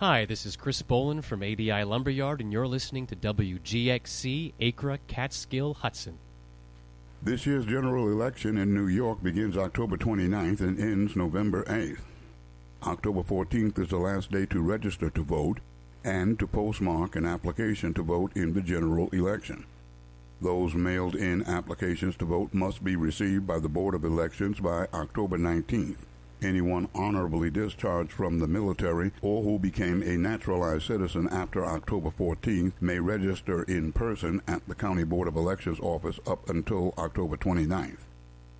Hi, this is Chris Boland from ADI Lumberyard, and you're listening to WGXC Acra Catskill Hudson. This year's general election in New York begins October 29th and ends November 8th. October 14th is the last day to register to vote and to postmark an application to vote in the general election. Those mailed in applications to vote must be received by the Board of Elections by October 19th. Anyone honorably discharged from the military or who became a naturalized citizen after October 14th may register in person at the County Board of Elections office up until October 29th.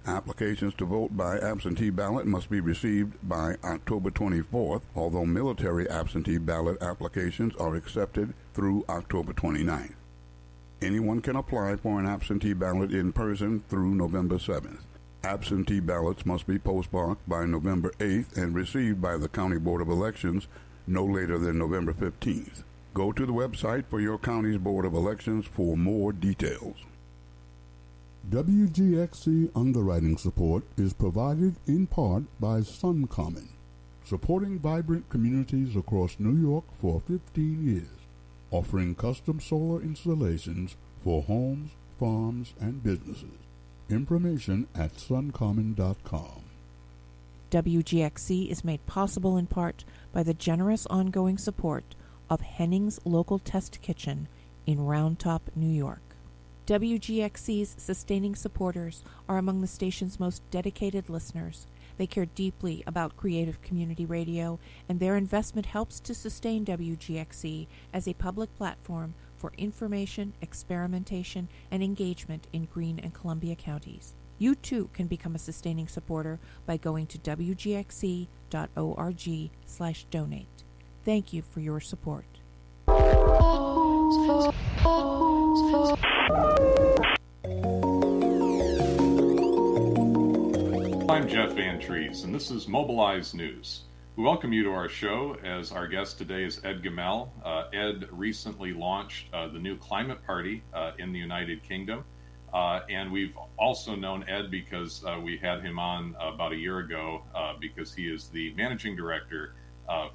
Applications to vote by absentee ballot must be received by October 24th, although military absentee ballot applications are accepted through October 29th. Anyone can apply for an absentee ballot in person through November 7th. Absentee ballots must be postmarked by November 8th and received by the County Board of Elections no later than November 15th. Go to the website for your county's Board of Elections for more details. WGXC underwriting support is provided in part by Suncommon, supporting vibrant communities across New York for 15 years, offering custom solar installations for homes, farms, and businesses. Information at suncommon.com. WGXC is made possible in part by the generous ongoing support of Henning's Local Test Kitchen in Round Top, New York. WGXC's sustaining supporters are among the station's most dedicated listeners. They care deeply about creative community radio, and their investment helps to sustain WGXC as a public platform for information, experimentation, and engagement in Greene and Columbia counties. You too can become a sustaining supporter by going to wgxc.org slash donate. Thank you for your support. I'm Jeff Van Trees, and this is Mobilize News. We welcome you to our show as our guest today is Ed Gemmell. Uh, Ed recently launched uh, the new Climate Party uh, in the United Kingdom. Uh, and we've also known Ed because uh, we had him on about a year ago uh, because he is the managing director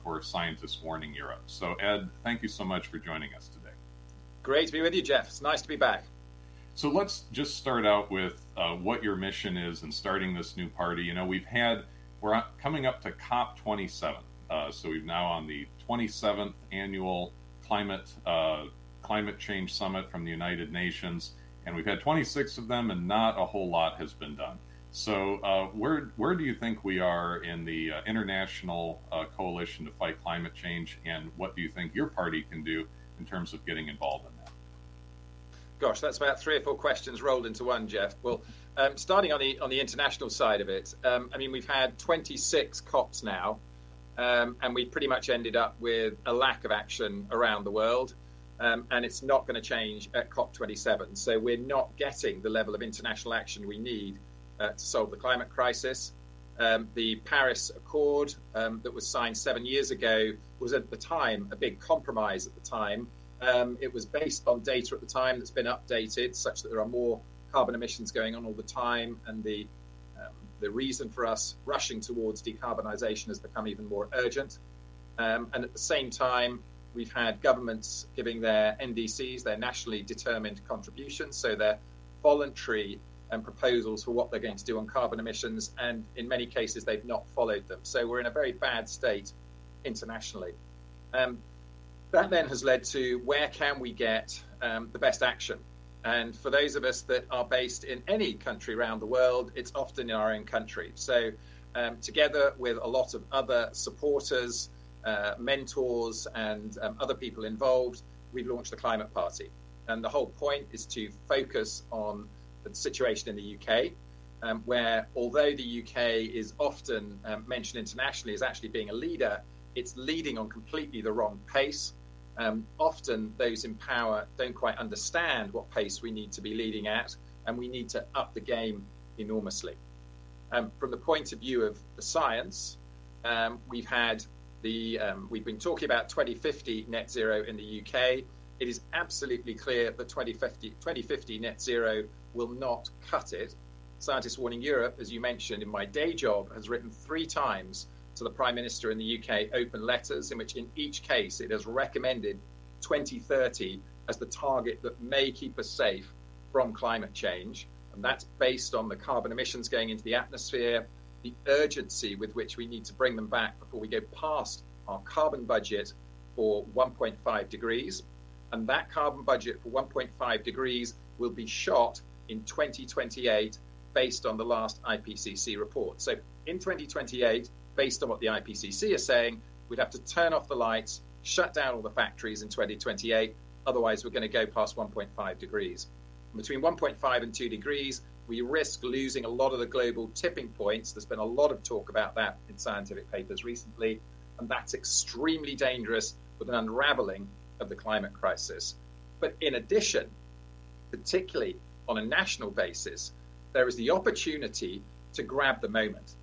for Scientists Warning Europe. So, Ed, thank you so much for joining us today. Great to be with you, Jeff. It's nice to be back. So let's just start out with uh, what your mission is in starting this new party. You know, we've had we're coming up to COP 27, uh, so we've now on the 27th annual climate uh, climate change summit from the United Nations, and we've had 26 of them, and not a whole lot has been done. So uh, where where do you think we are in the uh, international uh, coalition to fight climate change, and what do you think your party can do in terms of getting involved in that? Gosh, that's about three or four questions rolled into one, Jeff. Well, um, starting on the on the international side of it, um, I mean, we've had 26 COPs now, um, and we pretty much ended up with a lack of action around the world, um, and it's not going to change at COP27. So we're not getting the level of international action we need uh, to solve the climate crisis. Um, the Paris Accord um, that was signed seven years ago was at the time a big compromise at the time. It was based on data at the time that's been updated, such that there are more carbon emissions going on all the time, and the um, the reason for us rushing towards decarbonisation has become even more urgent. Um, and at the same time, we've had governments giving their NDCs, their nationally determined contributions, so their voluntary um, proposals for what they're going to do on carbon emissions, and in many cases they've not followed them. So we're in a very bad state internationally. Um, that then has led to where can we get um, the best action? And for those of us that are based in any country around the world, it's often in our own country. So, um, together with a lot of other supporters, uh, mentors, and um, other people involved, we've launched the Climate Party. And the whole point is to focus on the situation in the UK, um, where although the UK is often um, mentioned internationally as actually being a leader, it's leading on completely the wrong pace. Um, often those in power don't quite understand what pace we need to be leading at, and we need to up the game enormously. Um, from the point of view of the science, um, we've had the um, we've been talking about 2050 net zero in the UK. It is absolutely clear that 2050, 2050 net zero will not cut it. Scientists Warning Europe, as you mentioned in my day job, has written three times to the Prime Minister in the UK open letters in which, in each case, it has recommended 2030 as the target that may keep us safe from climate change. And that's based on the carbon emissions going into the atmosphere, the urgency with which we need to bring them back before we go past our carbon budget for 1.5 degrees. And that carbon budget for 1.5 degrees will be shot in 2028 based on the last IPCC report. So in 2028, based on what the IPCC is saying, we'd have to turn off the lights, shut down all the factories in 2028. Otherwise, we're going to go past 1.5 degrees. Between 1.5 and 2 degrees, we risk losing a lot of the global tipping points. There's been a lot of talk about that in scientific papers recently, and that's extremely dangerous with an unraveling of the climate crisis. But in addition, particularly on a national basis, there is the opportunity to grab the moment.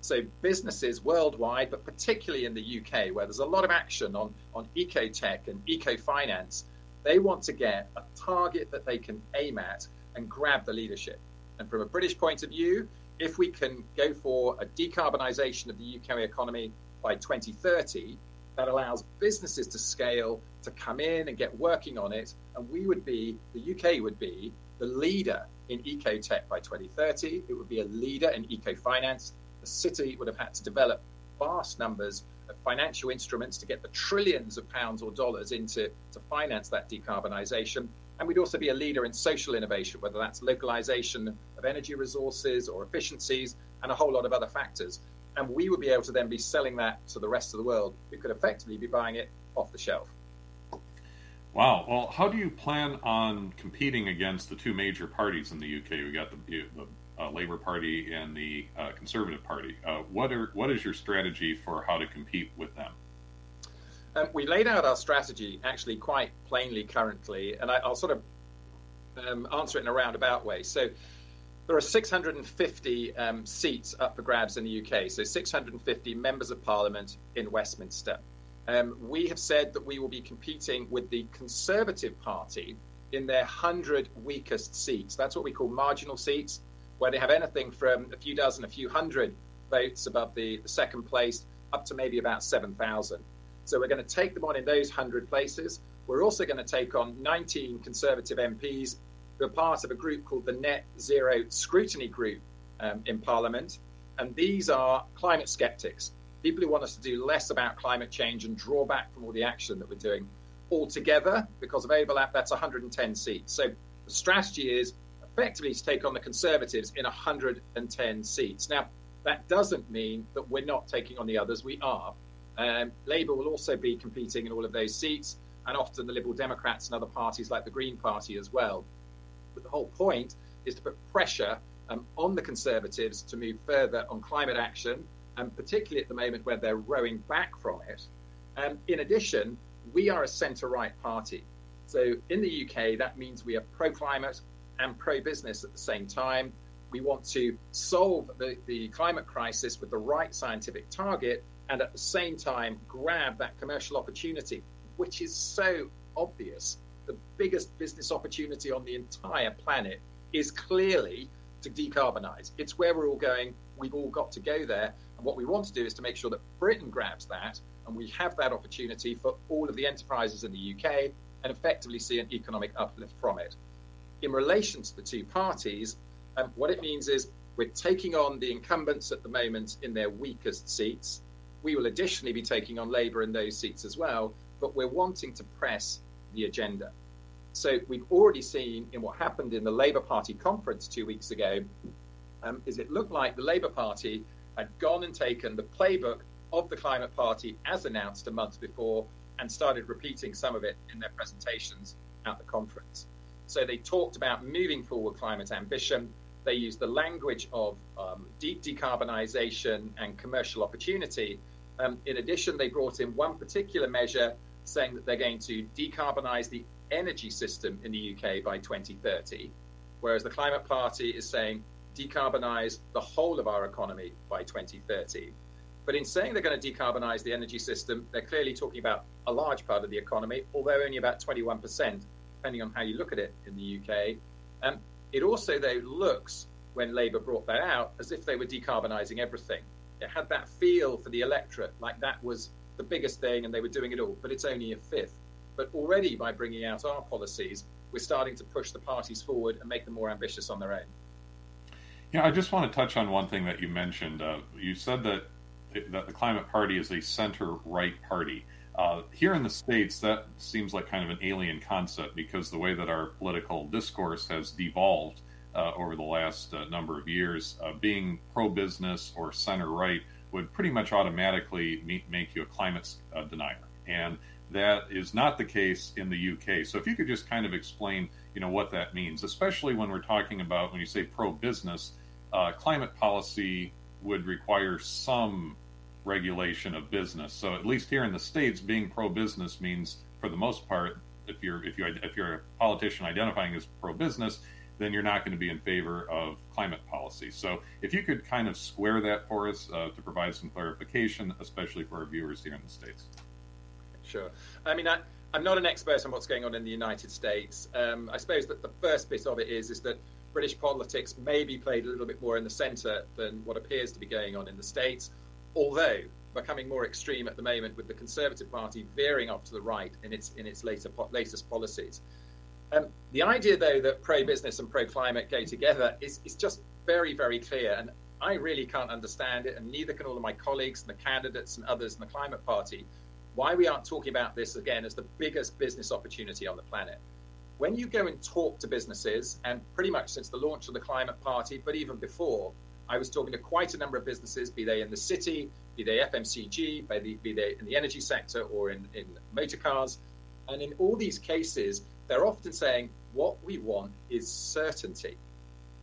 So businesses worldwide, but particularly in the UK, where there's a lot of action on, on eco tech and eco finance, they want to get a target that they can aim at and grab the leadership. And from a British point of view, if we can go for a decarbonisation of the UK economy by 2030, that allows businesses to scale, to come in and get working on it. And we would be, the UK would be, the leader in eco tech by 2030. It would be a leader in eco finance. The city would have had to develop vast numbers of financial instruments to get the trillions of pounds or dollars into to finance that decarbonisation. And we'd also be a leader in social innovation, whether that's localization of energy resources or efficiencies and a whole lot of other factors. And we would be able to then be selling that to the rest of the world who could effectively be buying it off the shelf. Wow. Well, how do you plan on competing against the two major parties in the UK? We got the, the uh, Labour Party and the uh, Conservative Party. Uh, what are what is your strategy for how to compete with them? Um, we laid out our strategy actually quite plainly currently, and I, will sort of um, answer it in a roundabout way. So there are 650 um, seats up for grabs in the UK, so 650 members of parliament in Westminster. Um, we have said that we will be competing with the Conservative Party in their 100 weakest seats. That's what we call marginal seats where they have anything from a few dozen, a few hundred votes above the, the second place up to maybe about 7,000. So we're going to take them on in those 100 places. We're also going to take on 19 Conservative MPs who are part of a group called the Net Zero Scrutiny Group um, in Parliament. And these are climate skeptics, people who want us to do less about climate change and draw back from all the action that we're doing. Altogether, because of overlap, that's 110 seats. So the strategy is effectively to take on the Conservatives in 110 seats. Now, that doesn't mean that we're not taking on the others. We are. Um, Labour will also be competing in all of those seats, and often the Liberal Democrats and other parties like the Green Party as well. But the whole point is to put pressure um, on the Conservatives to move further on climate action, and particularly at the moment where they're rowing back from it. Um, in addition, we are a centre right party. So in the UK, that means we are pro climate, and pro business at the same time. We want to solve the, the climate crisis with the right scientific target and at the same time grab that commercial opportunity, which is so obvious. The biggest business opportunity on the entire planet is clearly to decarbonize. It's where we're all going. We've all got to go there. And what we want to do is to make sure that Britain grabs that and we have that opportunity for all of the enterprises in the UK and effectively see an economic uplift from it in relation to the two parties, um, what it means is we're taking on the incumbents at the moment in their weakest seats. We will additionally be taking on Labour in those seats as well, but we're wanting to press the agenda. So we've already seen in what happened in the Labour Party conference two weeks ago, um, is it looked like the Labour Party had gone and taken the playbook of the Climate Party as announced a month before and started repeating some of it in their presentations at the conference. So they talked about moving forward climate ambition. They used the language of um, deep decarbonisation and commercial opportunity. Um, in addition, they brought in one particular measure saying that they're going to decarbonise the energy system in the UK by 2030, whereas the Climate Party is saying decarbonise the whole of our economy by 2030. But in saying they're going to decarbonise the energy system, they're clearly talking about a large part of the economy, although only about 21% depending on how you look at it in the UK. Um, it also, though, looks, when Labour brought that out, as if they were decarbonising everything. It had that feel for the electorate, like that was the biggest thing and they were doing it all, but it's only a fifth. But already by bringing out our policies, we're starting to push the parties forward and make them more ambitious on their own. Yeah, I just want to touch on one thing that you mentioned. Uh, you said that that the Climate Party is a center-right party. Uh, here in the states, that seems like kind of an alien concept because the way that our political discourse has devolved uh, over the last uh, number of years, uh, being pro-business or center-right would pretty much automatically meet, make you a climate uh, denier, and that is not the case in the UK. So if you could just kind of explain, you know, what that means, especially when we're talking about when you say pro-business, uh, climate policy would require some regulation of business. So at least here in the states, being pro-business means, for the most part, if you're if you if you're a politician identifying as pro-business, then you're not going to be in favor of climate policy. So if you could kind of square that for us uh, to provide some clarification, especially for our viewers here in the states. Sure. I mean, I, am not an expert on what's going on in the United States. Um, I suppose that the first bit of it is is that British politics may be played a little bit more in the centre than what appears to be going on in the States, although becoming more extreme at the moment with the Conservative Party veering off to the right in its in its later latest policies. Um, the idea, though, that pro-business and pro-climate go together is, is just very, very clear, and I really can't understand it, and neither can all of my colleagues and the candidates and others in the Climate Party. Why we aren't talking about this again as the biggest business opportunity on the planet? when you go and talk to businesses, and pretty much since the launch of the Climate Party, but even before, I was talking to quite a number of businesses, be they in the city, be they FMCG, be they, be they in the energy sector or in, in motor cars. And in all these cases, they're often saying, what we want is certainty.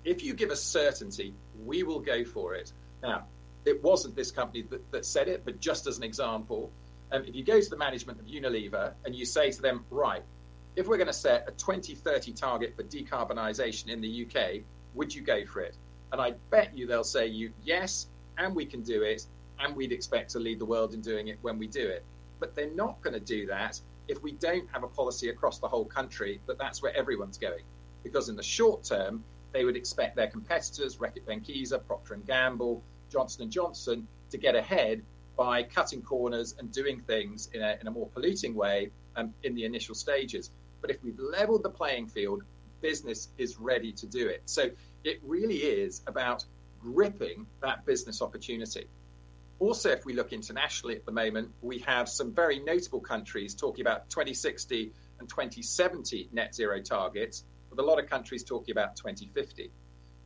If you give us certainty, we will go for it. Now, it wasn't this company that, that said it, but just as an example, um, if you go to the management of Unilever and you say to them, right, if we're going to set a 2030 target for decarbonisation in the UK, would you go for it? And I bet you they'll say you yes, and we can do it, and we'd expect to lead the world in doing it when we do it. But they're not going to do that if we don't have a policy across the whole country that that's where everyone's going. Because in the short term, they would expect their competitors, Reckitt Benckiser, Procter & Gamble, Johnson & Johnson, to get ahead by cutting corners and doing things in a, in a more polluting way um, in the initial stages. But if we've leveled the playing field, business is ready to do it. So it really is about gripping that business opportunity. Also, if we look internationally at the moment, we have some very notable countries talking about 2060 and 2070 net zero targets, with a lot of countries talking about 2050.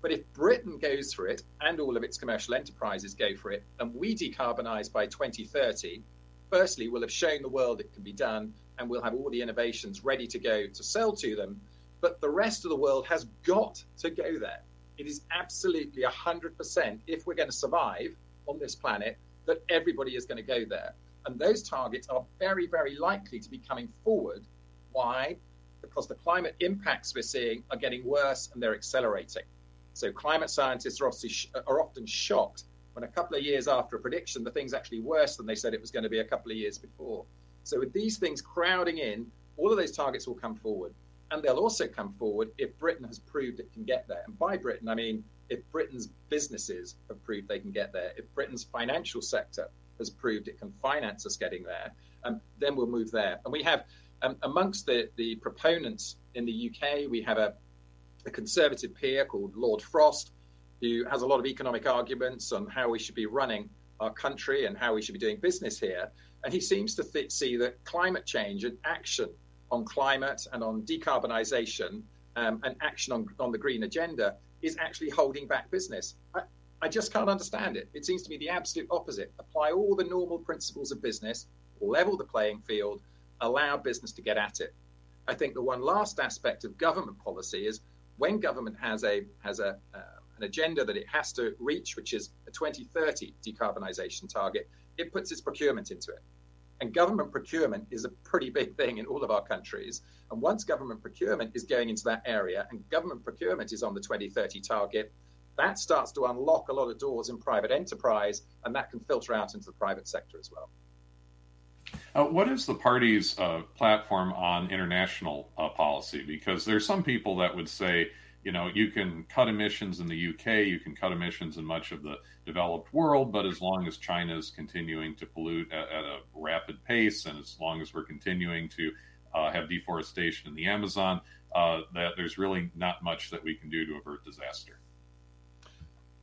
But if Britain goes for it and all of its commercial enterprises go for it, and we decarbonise by 2030, firstly, we'll have shown the world it can be done and we'll have all the innovations ready to go to sell to them. But the rest of the world has got to go there. It is absolutely 100% if we're going to survive on this planet that everybody is going to go there. And those targets are very, very likely to be coming forward. Why? Because the climate impacts we're seeing are getting worse and they're accelerating. So climate scientists are, are often shocked when a couple of years after a prediction, the thing's actually worse than they said it was going to be a couple of years before. So with these things crowding in, all of those targets will come forward. And they'll also come forward if Britain has proved it can get there. And by Britain, I mean if Britain's businesses have proved they can get there, if Britain's financial sector has proved it can finance us getting there, um, then we'll move there. And we have, um, amongst the, the proponents in the UK, we have a, a conservative peer called Lord Frost, who has a lot of economic arguments on how we should be running our country and how we should be doing business here. And he seems to th- see that climate change and action on climate and on decarbonisation um, and action on, on the green agenda is actually holding back business. I, I just can't understand it. It seems to me the absolute opposite. Apply all the normal principles of business, level the playing field, allow business to get at it. I think the one last aspect of government policy is when government has a has a uh, an agenda that it has to reach, which is a 2030 decarbonisation target, it puts its procurement into it. And government procurement is a pretty big thing in all of our countries. And once government procurement is going into that area and government procurement is on the 2030 target, that starts to unlock a lot of doors in private enterprise and that can filter out into the private sector as well. Uh, what is the party's uh, platform on international uh, policy? Because there's some people that would say you know, you can cut emissions in the UK, you can cut emissions in much of the developed world, but as long as China is continuing to pollute at, at a rapid pace, and as long as we're continuing to uh, have deforestation in the Amazon, uh, that there's really not much that we can do to avert disaster.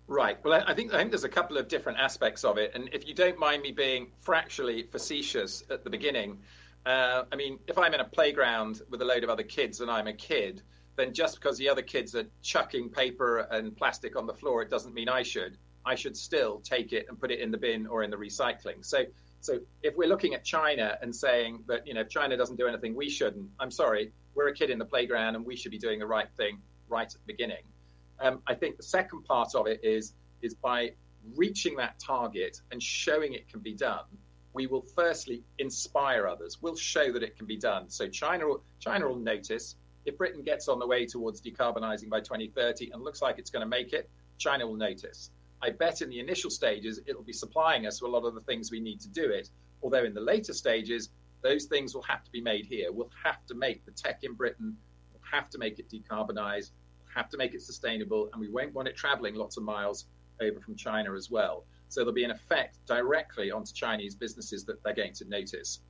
Right. Well, I think I think there's a couple of different aspects of it, and if you don't mind me being fractionally facetious at the beginning, uh, I mean, if I'm in a playground with a load of other kids and I'm a kid, then just because the other kids are chucking paper and plastic on the floor, it doesn't mean I should. I should still take it and put it in the bin or in the recycling. So, so if we're looking at China and saying that you know if China doesn't do anything, we shouldn't. I'm sorry, we're a kid in the playground and we should be doing the right thing right at the beginning. Um, I think the second part of it is is by reaching that target and showing it can be done. We will firstly inspire others. We'll show that it can be done. So China, China will notice if Britain gets on the way towards decarbonising by 2030 and looks like it's going to make it. China will notice. I bet in the initial stages it'll be supplying us with a lot of the things we need to do it. Although in the later stages, those things will have to be made here. We'll have to make the tech in Britain. We'll have to make it decarbonise have to make it sustainable, and we won't want it traveling lots of miles over from China as well. So there'll be an effect directly onto Chinese businesses that they're going to notice.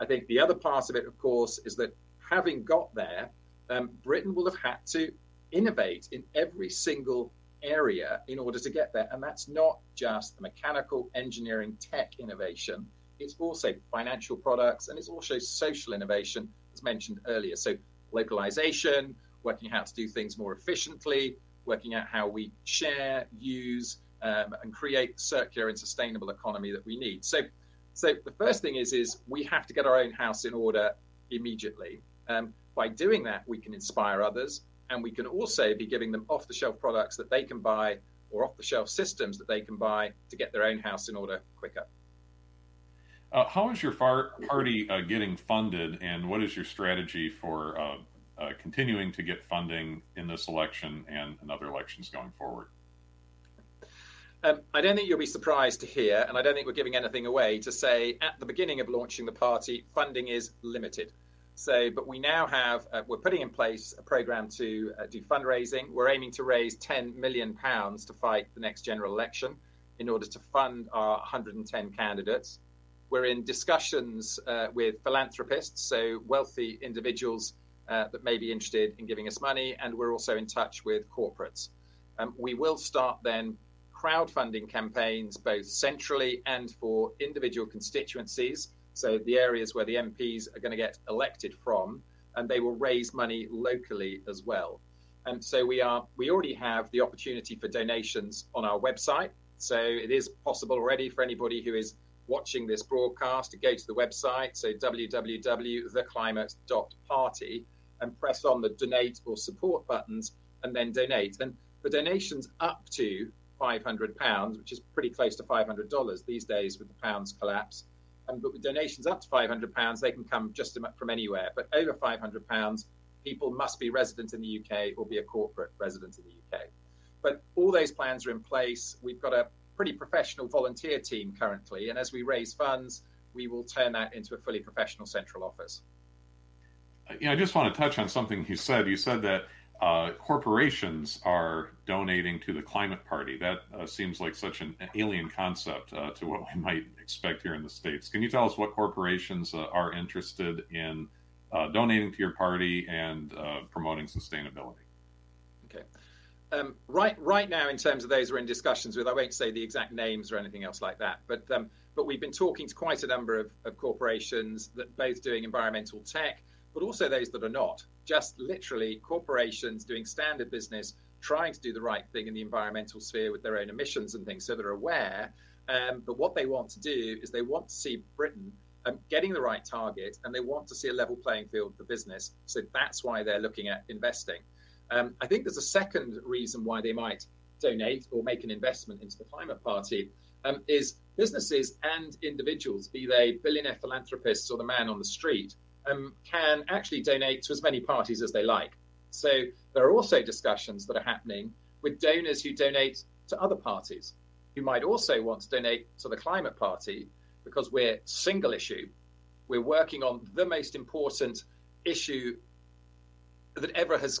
I think the other part of it, of course, is that having got there, um, Britain will have had to innovate in every single area in order to get there. And that's not just mechanical engineering tech innovation, it's also financial products and it's also social innovation, as mentioned earlier. So, localization, working out how to do things more efficiently, working out how we share, use, um, and create the circular and sustainable economy that we need. So, so the first thing is is we have to get our own house in order immediately. Um, by doing that, we can inspire others, and we can also be giving them off-the-shelf products that they can buy or off-the-shelf systems that they can buy to get their own house in order quicker. Uh, how is your far- party uh, getting funded, and what is your strategy for uh, uh, continuing to get funding in this election and in other elections going forward? Um, I don't think you'll be surprised to hear, and I don't think we're giving anything away to say at the beginning of launching the party, funding is limited. So, but we now have, uh, we're putting in place a program to uh, do fundraising. We're aiming to raise 10 million pounds to fight the next general election in order to fund our 110 candidates. We're in discussions uh, with philanthropists, so wealthy individuals uh, that may be interested in giving us money, and we're also in touch with corporates. Um, we will start then crowdfunding campaigns both centrally and for individual constituencies, so the areas where the MPs are going to get elected from, and they will raise money locally as well. And so we are we already have the opportunity for donations on our website. So it is possible already for anybody who is watching this broadcast to go to the website, so www.theclimate.party, and press on the donate or support buttons and then donate. And the donations up to £500, which is pretty close to $500 these days with the pound's collapse. Um, but with donations up to £500, they can come just from anywhere. But over £500, people must be resident in the UK or be a corporate resident in the UK. But all those plans are in place. We've got a pretty professional volunteer team currently. And as we raise funds, we will turn that into a fully professional central office you know, I just want to touch on something you said. You said that uh, corporations are donating to the climate party. That uh, seems like such an alien concept uh, to what we might expect here in the states. Can you tell us what corporations uh, are interested in uh, donating to your party and uh, promoting sustainability? Okay. Um, right, right now, in terms of those we're in discussions with, I won't say the exact names or anything else like that, but um, but we've been talking to quite a number of, of corporations that both doing environmental tech but also those that are not. Just literally corporations doing standard business, trying to do the right thing in the environmental sphere with their own emissions and things, so they're aware. Um, but what they want to do is they want to see Britain um, getting the right target, and they want to see a level playing field for business. So that's why they're looking at investing. Um, I think there's a second reason why they might donate or make an investment into the climate party um, is businesses and individuals, be they billionaire philanthropists or the man on the street, um, can actually donate to as many parties as they like. So there are also discussions that are happening with donors who donate to other parties, who might also want to donate to the climate party because we're single issue. We're working on the most important issue that ever has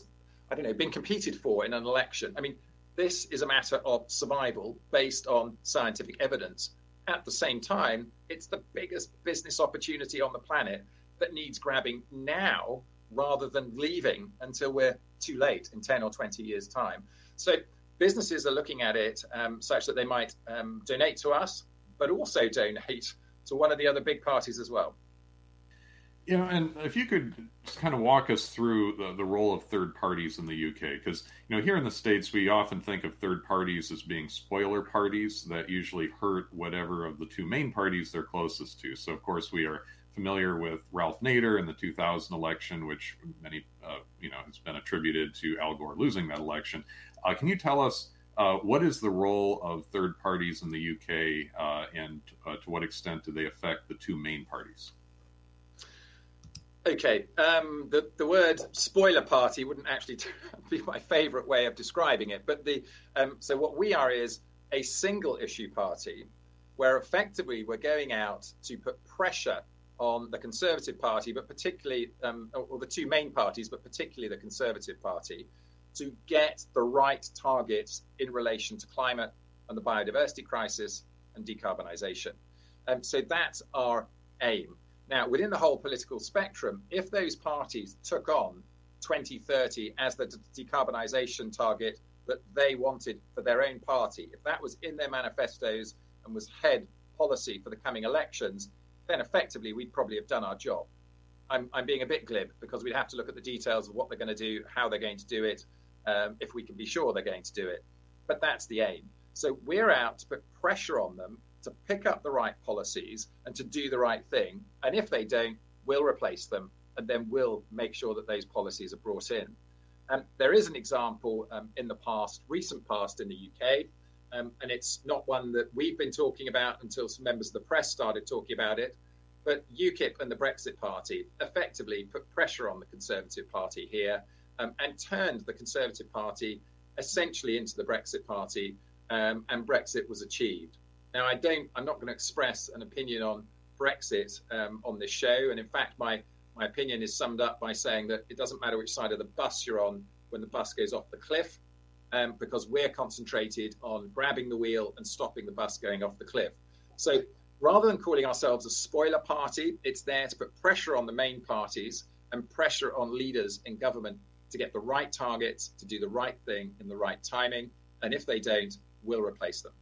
I don't know, been competed for in an election. I mean, this is a matter of survival based on scientific evidence. At the same time, it's the biggest business opportunity on the planet that needs grabbing now rather than leaving until we're too late in 10 or 20 years' time. So businesses are looking at it um, such that they might um, donate to us, but also donate to one of the other big parties as well. Yeah, and if you could kind of walk us through the, the role of third parties in the UK, because you know here in the states we often think of third parties as being spoiler parties that usually hurt whatever of the two main parties they're closest to. So of course we are familiar with Ralph Nader in the 2000 election, which many uh, you know has been attributed to Al Gore losing that election. Uh, can you tell us uh, what is the role of third parties in the UK, uh, and uh, to what extent do they affect the two main parties? Okay, um, the the word spoiler party wouldn't actually be my favourite way of describing it, but the um, so what we are is a single issue party, where effectively we're going out to put pressure on the Conservative Party, but particularly um, or the two main parties, but particularly the Conservative Party, to get the right targets in relation to climate and the biodiversity crisis and decarbonisation. Um, so that's our aim. Now, within the whole political spectrum, if those parties took on 2030 as the decarbonisation target that they wanted for their own party, if that was in their manifestos and was head policy for the coming elections, then effectively we'd probably have done our job. I'm, I'm being a bit glib because we'd have to look at the details of what they're going to do, how they're going to do it, um, if we can be sure they're going to do it. But that's the aim. So we're out to put pressure on them to pick up the right policies and to do the right thing. And if they don't, we'll replace them and then we'll make sure that those policies are brought in. And there is an example um, in the past, recent past in the UK, um, and it's not one that we've been talking about until some members of the press started talking about it. But UKIP and the Brexit Party effectively put pressure on the Conservative Party here um, and turned the Conservative Party essentially into the Brexit Party, um, and Brexit was achieved. Now, I don't. I'm not going to express an opinion on Brexit um, on this show, and in fact, my my opinion is summed up by saying that it doesn't matter which side of the bus you're on when the bus goes off the cliff, um, because we're concentrated on grabbing the wheel and stopping the bus going off the cliff. So, rather than calling ourselves a spoiler party, it's there to put pressure on the main parties and pressure on leaders in government to get the right targets, to do the right thing in the right timing, and if they don't, we'll replace them.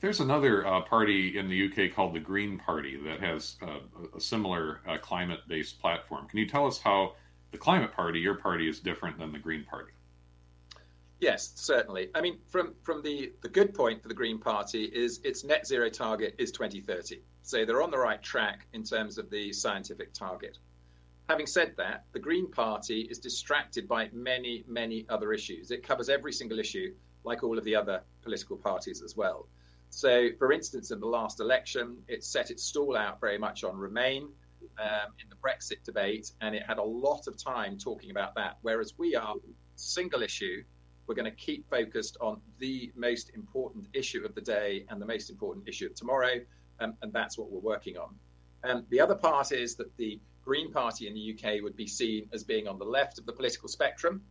There's another uh, party in the UK called the Green Party that has uh, a similar uh, climate based platform. Can you tell us how the Climate Party, your party, is different than the Green Party? Yes, certainly. I mean, from, from the, the good point for the Green Party is its net zero target is 2030. So they're on the right track in terms of the scientific target. Having said that, the Green Party is distracted by many, many other issues. It covers every single issue, like all of the other political parties as well. So, for instance, in the last election, it set its stall out very much on Remain um, in the Brexit debate, and it had a lot of time talking about that. Whereas we are single issue, we're going to keep focused on the most important issue of the day and the most important issue of tomorrow, um, and that's what we're working on. Um, the other part is that the Green Party in the UK would be seen as being on the left of the political spectrum.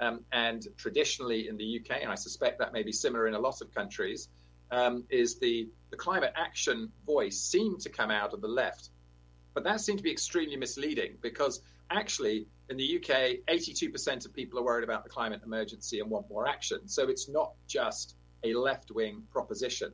Um, and traditionally in the UK, and I suspect that may be similar in a lot of countries, um, is the, the climate action voice seemed to come out of the left. But that seemed to be extremely misleading because actually in the UK, 82% of people are worried about the climate emergency and want more action. So it's not just a left wing proposition.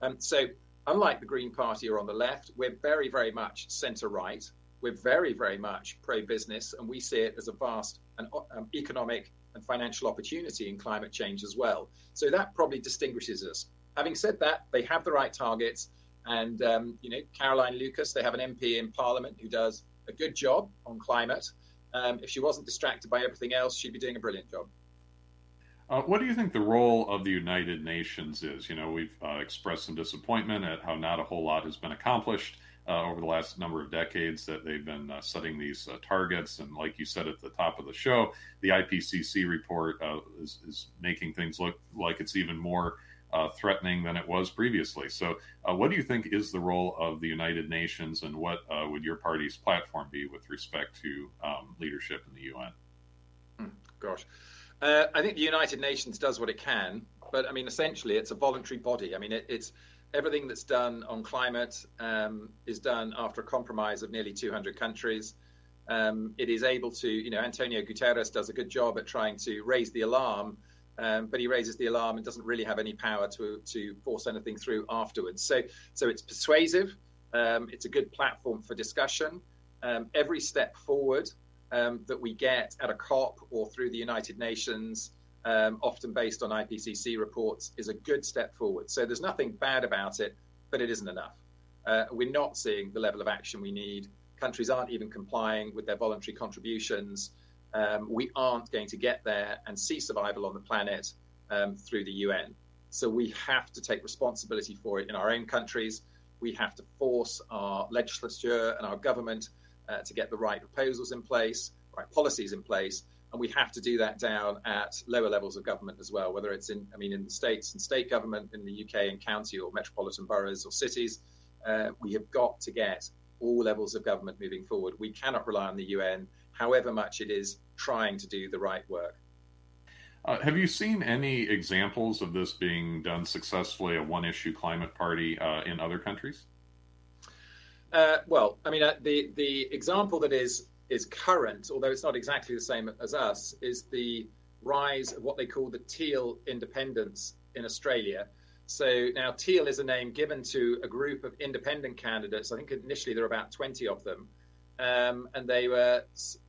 Um, so, unlike the Green Party or on the left, we're very, very much centre right. We're very, very much pro business, and we see it as a vast and, um, economic and financial opportunity in climate change as well. So that probably distinguishes us having said that, they have the right targets. And, um, you know, Caroline Lucas, they have an MP in Parliament who does a good job on climate. Um, if she wasn't distracted by everything else, she'd be doing a brilliant job. Uh, what do you think the role of the United Nations is? You know, we've uh, expressed some disappointment at how not a whole lot has been accomplished uh, over the last number of decades that they've been uh, setting these uh, targets. And like you said at the top of the show, the IPCC report uh, is, is, making things look like it's even more uh, threatening than it was previously. So, uh, what do you think is the role of the United Nations, and what uh, would your party's platform be with respect to um, leadership in the UN? Hmm, gosh. Uh, I think the United Nations does what it can, but I mean, essentially, it's a voluntary body. I mean, it, it's everything that's done on climate um, is done after a compromise of nearly 200 countries. Um, it is able to, you know, Antonio Guterres does a good job at trying to raise the alarm, um, but he raises the alarm and doesn't really have any power to to force anything through afterwards. So, so it's persuasive. Um, it's a good platform for discussion. Um, every step forward um, that we get at a COP or through the United Nations, um, often based on IPCC reports, is a good step forward. So there's nothing bad about it, but it isn't enough. Uh, we're not seeing the level of action we need. Countries aren't even complying with their voluntary contributions. Um, we aren't going to get there and see survival on the planet um, through the UN. So we have to take responsibility for it in our own countries. We have to force our legislature and our government uh, to get the right proposals in place, right policies in place, and we have to do that down at lower levels of government as well, whether it's in, I mean, in the states and state government, in the UK and county or metropolitan boroughs or cities. Uh, we have got to get all levels of government moving forward. We cannot rely on the UN, however much it is trying to do the right work. Uh, have you seen any examples of this being done successfully, a one issue climate party uh, in other countries? Uh, well, I mean, uh, the the example that is is current, although it's not exactly the same as us, is the rise of what they call the teal independents in Australia. So now teal is a name given to a group of independent candidates. I think initially there were about 20 of them, um, and they were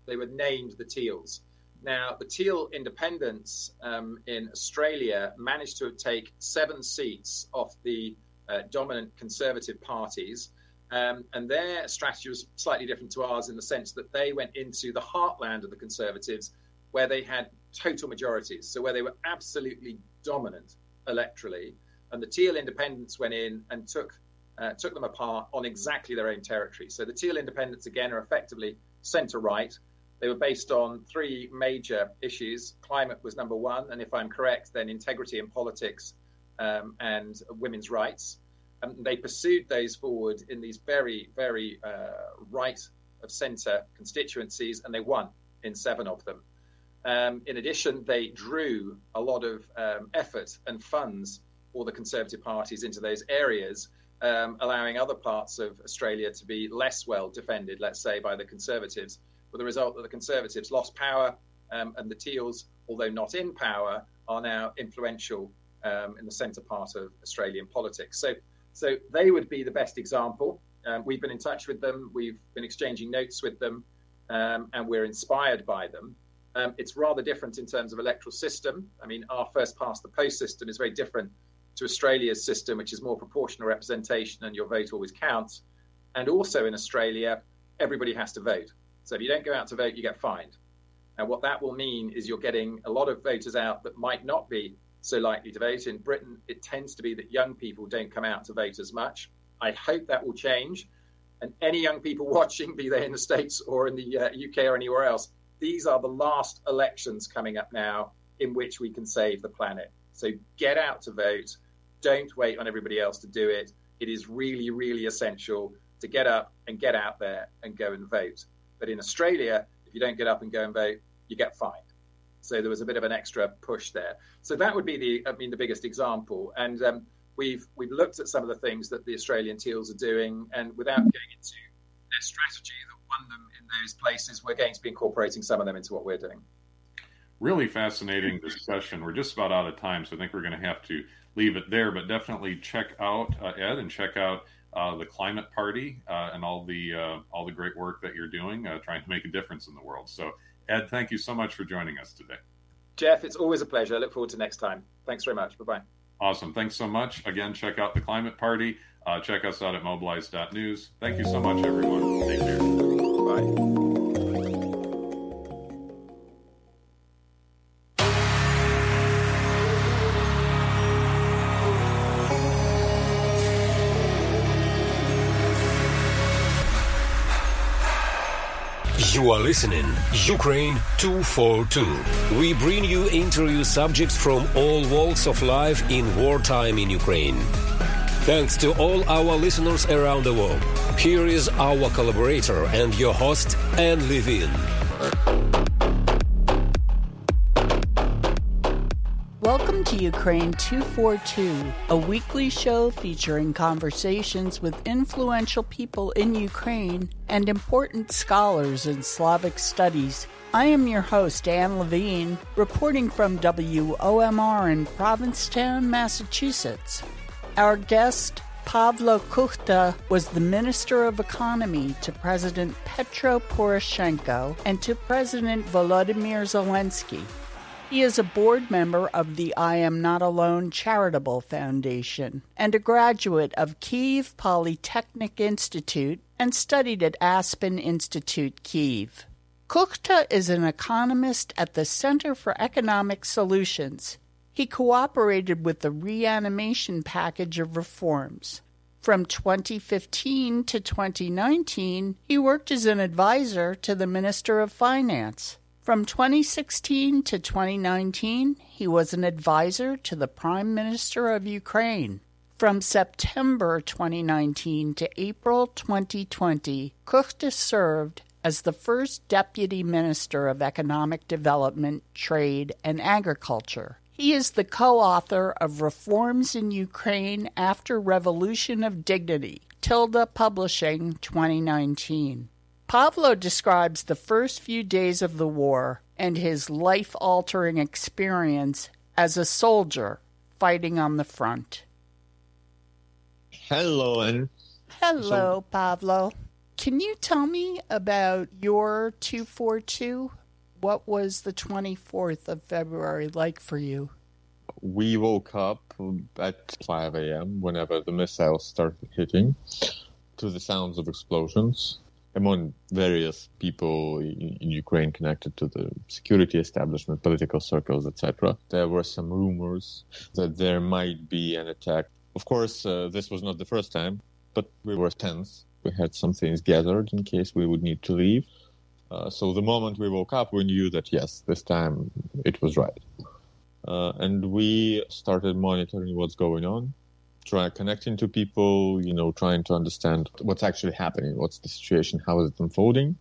they were named the Teals. Now the Teal independents um, in Australia managed to take seven seats off the uh, dominant Conservative parties. Um, and their strategy was slightly different to ours in the sense that they went into the heartland of the Conservatives, where they had total majorities, so where they were absolutely dominant electorally. And the Teal Independents went in and took uh, took them apart on exactly their own territory. So the Teal Independents again are effectively centre right. They were based on three major issues. Climate was number one, and if I'm correct, then integrity in politics um, and women's rights. And they pursued those forward in these very, very uh, right of centre constituencies, and they won in seven of them. Um, in addition, they drew a lot of um, effort and funds for the Conservative parties into those areas, um, allowing other parts of Australia to be less well defended, let's say, by the Conservatives, with the result that the Conservatives lost power um, and the Teals, although not in power, are now influential um, in the centre part of Australian politics. So so they would be the best example. Um, we've been in touch with them, we've been exchanging notes with them, um, and we're inspired by them. Um, it's rather different in terms of electoral system. I mean, our first past the post system is very different to Australia's system, which is more proportional representation and your vote always counts. And also in Australia, everybody has to vote. So if you don't go out to vote, you get fined. And what that will mean is you're getting a lot of voters out that might not be so likely to vote. In Britain, it tends to be that young people don't come out to vote as much. I hope that will change. And any young people watching, be they in the States or in the uh, UK or anywhere else, these are the last elections coming up now in which we can save the planet. So get out to vote. Don't wait on everybody else to do it. It is really, really essential to get up and get out there and go and vote. But in Australia, if you don't get up and go and vote, you get fined. So there was a bit of an extra push there. So that would be the, I mean, the biggest example. And um, we've we've looked at some of the things that the Australian teals are doing, and without getting into their strategy that won them in those places, we're going to be incorporating some of them into what we're doing. Really fascinating discussion. We're just about out of time, so I think we're going to have to leave it there. But definitely check out uh, Ed and check out uh, the Climate Party uh, and all the uh, all the great work that you're doing, uh, trying to make a difference in the world. So Ed, thank you so much for joining us today. Jeff, it's always a pleasure. I look forward to next time. Thanks very much. Bye bye. Awesome. Thanks so much. Again, check out the Climate Party. Uh, check us out at mobilize.news. Thank you so much, everyone. Take care. Bye. You are listening Ukraine 242. We bring you interview subjects from all walks of life in wartime in Ukraine. Thanks to all our listeners around the world. Here is our collaborator and your host, Anne Levine. Ukraine 242, a weekly show featuring conversations with influential people in Ukraine and important scholars in Slavic studies. I am your host, Anne Levine, reporting from WOMR in Provincetown, Massachusetts. Our guest, Pavlo Kukhta, was the Minister of Economy to President Petro Poroshenko and to President Volodymyr Zelensky. He is a board member of the I Am Not Alone Charitable Foundation and a graduate of Kiev Polytechnic Institute and studied at Aspen Institute Kiev. Kukhta is an economist at the Center for Economic Solutions. He cooperated with the reanimation package of reforms. From 2015 to 2019, he worked as an advisor to the Minister of Finance. From 2016 to 2019, he was an advisor to the Prime Minister of Ukraine. From September 2019 to April 2020, Kukhta served as the first Deputy Minister of Economic Development, Trade, and Agriculture. He is the co author of Reforms in Ukraine After Revolution of Dignity, Tilda Publishing 2019. Pavlo describes the first few days of the war and his life altering experience as a soldier fighting on the front. Hello, and Hello, so, Pavlo. Can you tell me about your 242? What was the 24th of February like for you? We woke up at 5 a.m. whenever the missiles started hitting to the sounds of explosions among various people in, in Ukraine connected to the security establishment, political circles, etc. There were some rumors that there might be an attack. Of course, uh, this was not the first time, but we were tense. We had some things gathered in case we would need to leave. Uh, so the moment we woke up, we knew that yes, this time it was right. Uh, and we started monitoring what's going on try connecting to people, you know, trying to understand what's actually happening, what's the situation, how is it unfolding.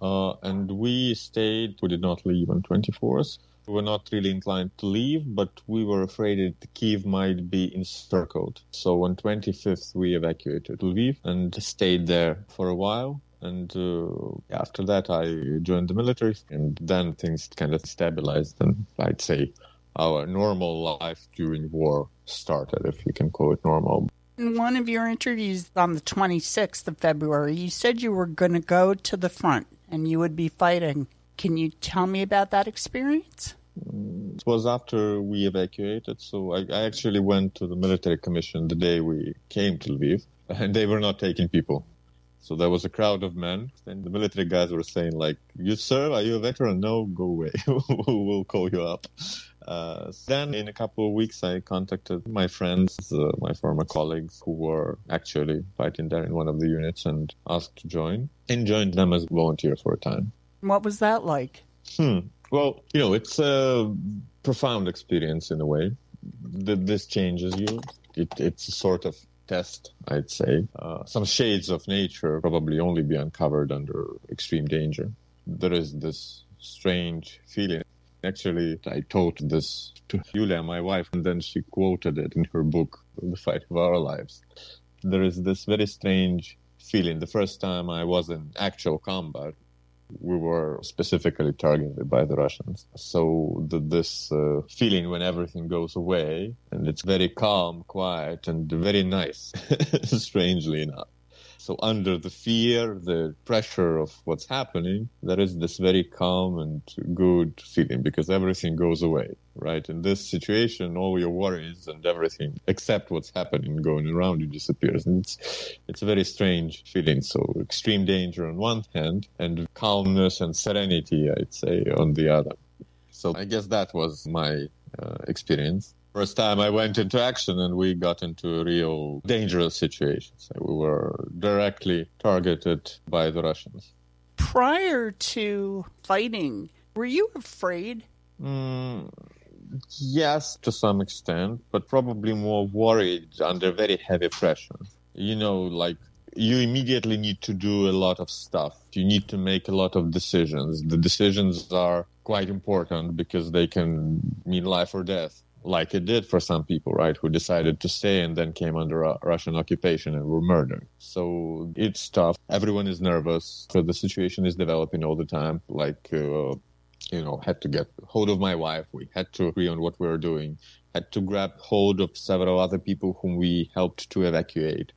Uh, and we stayed, we did not leave on 24th. We were not really inclined to leave, but we were afraid that Kiev might be encircled. So on 25th, we evacuated Lviv and stayed there for a while. And uh, after that, I joined the military, and then things kind of stabilized. And I'd say our normal life during war started, if you can call it normal. In one of your interviews on the 26th of February, you said you were going to go to the front and you would be fighting. Can you tell me about that experience? Mm, it was after we evacuated, so I, I actually went to the military commission the day we came to Lviv, and they were not taking people. So there was a crowd of men, and the military guys were saying, like, "You serve? Are you a veteran? No, go away. we'll call you up." Uh, then, in a couple of weeks, I contacted my friends, uh, my former colleagues who were actually fighting there in one of the units and asked to join and joined them as volunteer for a time. What was that like? Hmm. Well, you know, it's a profound experience in a way. This changes you. It, it's a sort of test, I'd say. Uh, some shades of nature probably only be uncovered under extreme danger. There is this strange feeling Actually, I told this to Yulia, my wife, and then she quoted it in her book, The Fight of Our Lives. There is this very strange feeling. The first time I was in actual combat, we were specifically targeted by the Russians. So the, this uh, feeling when everything goes away and it's very calm, quiet, and very nice, strangely enough. So under the fear, the pressure of what's happening, there is this very calm and good feeling because everything goes away, right? In this situation, all your worries and everything except what's happening going around you disappears. And it's, it's a very strange feeling. So extreme danger on one hand and calmness and serenity, I'd say, on the other. So I guess that was my uh, experience first time I went into action and we got into a real dangerous situation. So we were directly targeted by the Russians. Prior to fighting, were you afraid? Mm, yes, to some extent, but probably more worried under very heavy pressure. You know, like you immediately need to do a lot of stuff. You need to make a lot of decisions. The decisions are quite important because they can mean life or death like it did for some people, right, who decided to stay and then came under Russian occupation and were murdered. So it's tough. Everyone is nervous. So the situation is developing all the time. Like, uh, you know, had to get hold of my wife. We had to agree on what we were doing. Had to grab hold of several other people whom we helped to evacuate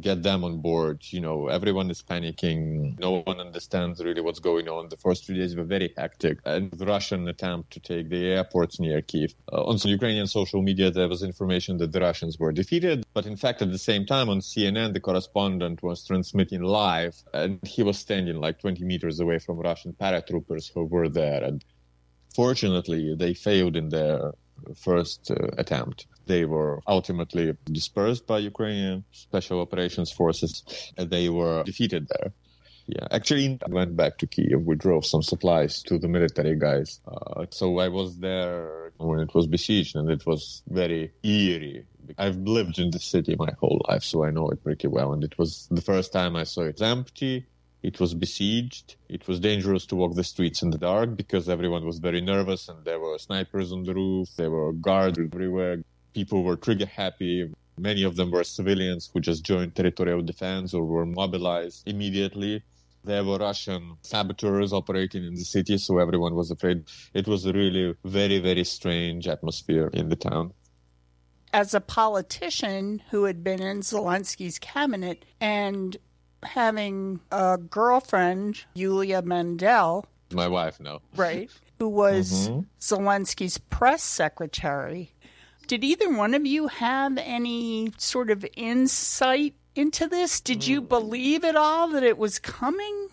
get them on board. You know, everyone is panicking. No one understands really what's going on. The first three days were very hectic. And the Russian attempt to take the airports near Kiev. Uh, on some Ukrainian social media, there was information that the Russians were defeated. But in fact, at the same time, on CNN, the correspondent was transmitting live, and he was standing like 20 meters away from Russian paratroopers who were there. And fortunately, they failed in their first uh, attempt. They were ultimately dispersed by Ukrainian special operations forces. And they were defeated there. Yeah, actually, I went back to Kiev. We drove some supplies to the military guys. Uh, so I was there when it was besieged, and it was very eerie. I've lived in the city my whole life, so I know it pretty well. And it was the first time I saw it empty. It was besieged. It was dangerous to walk the streets in the dark because everyone was very nervous and there were snipers on the roof. There were guards everywhere. People were trigger happy. Many of them were civilians who just joined territorial defense or were mobilized immediately. There were Russian saboteurs operating in the city, so everyone was afraid. It was a really very, very strange atmosphere in the town as a politician who had been in Zelensky's cabinet and having a girlfriend, Yulia Mendel. My wife, no. Right. Who was mm-hmm. Zelensky's press secretary. Did either one of you have any sort of insight into this? Did you mm. believe at all that it was coming?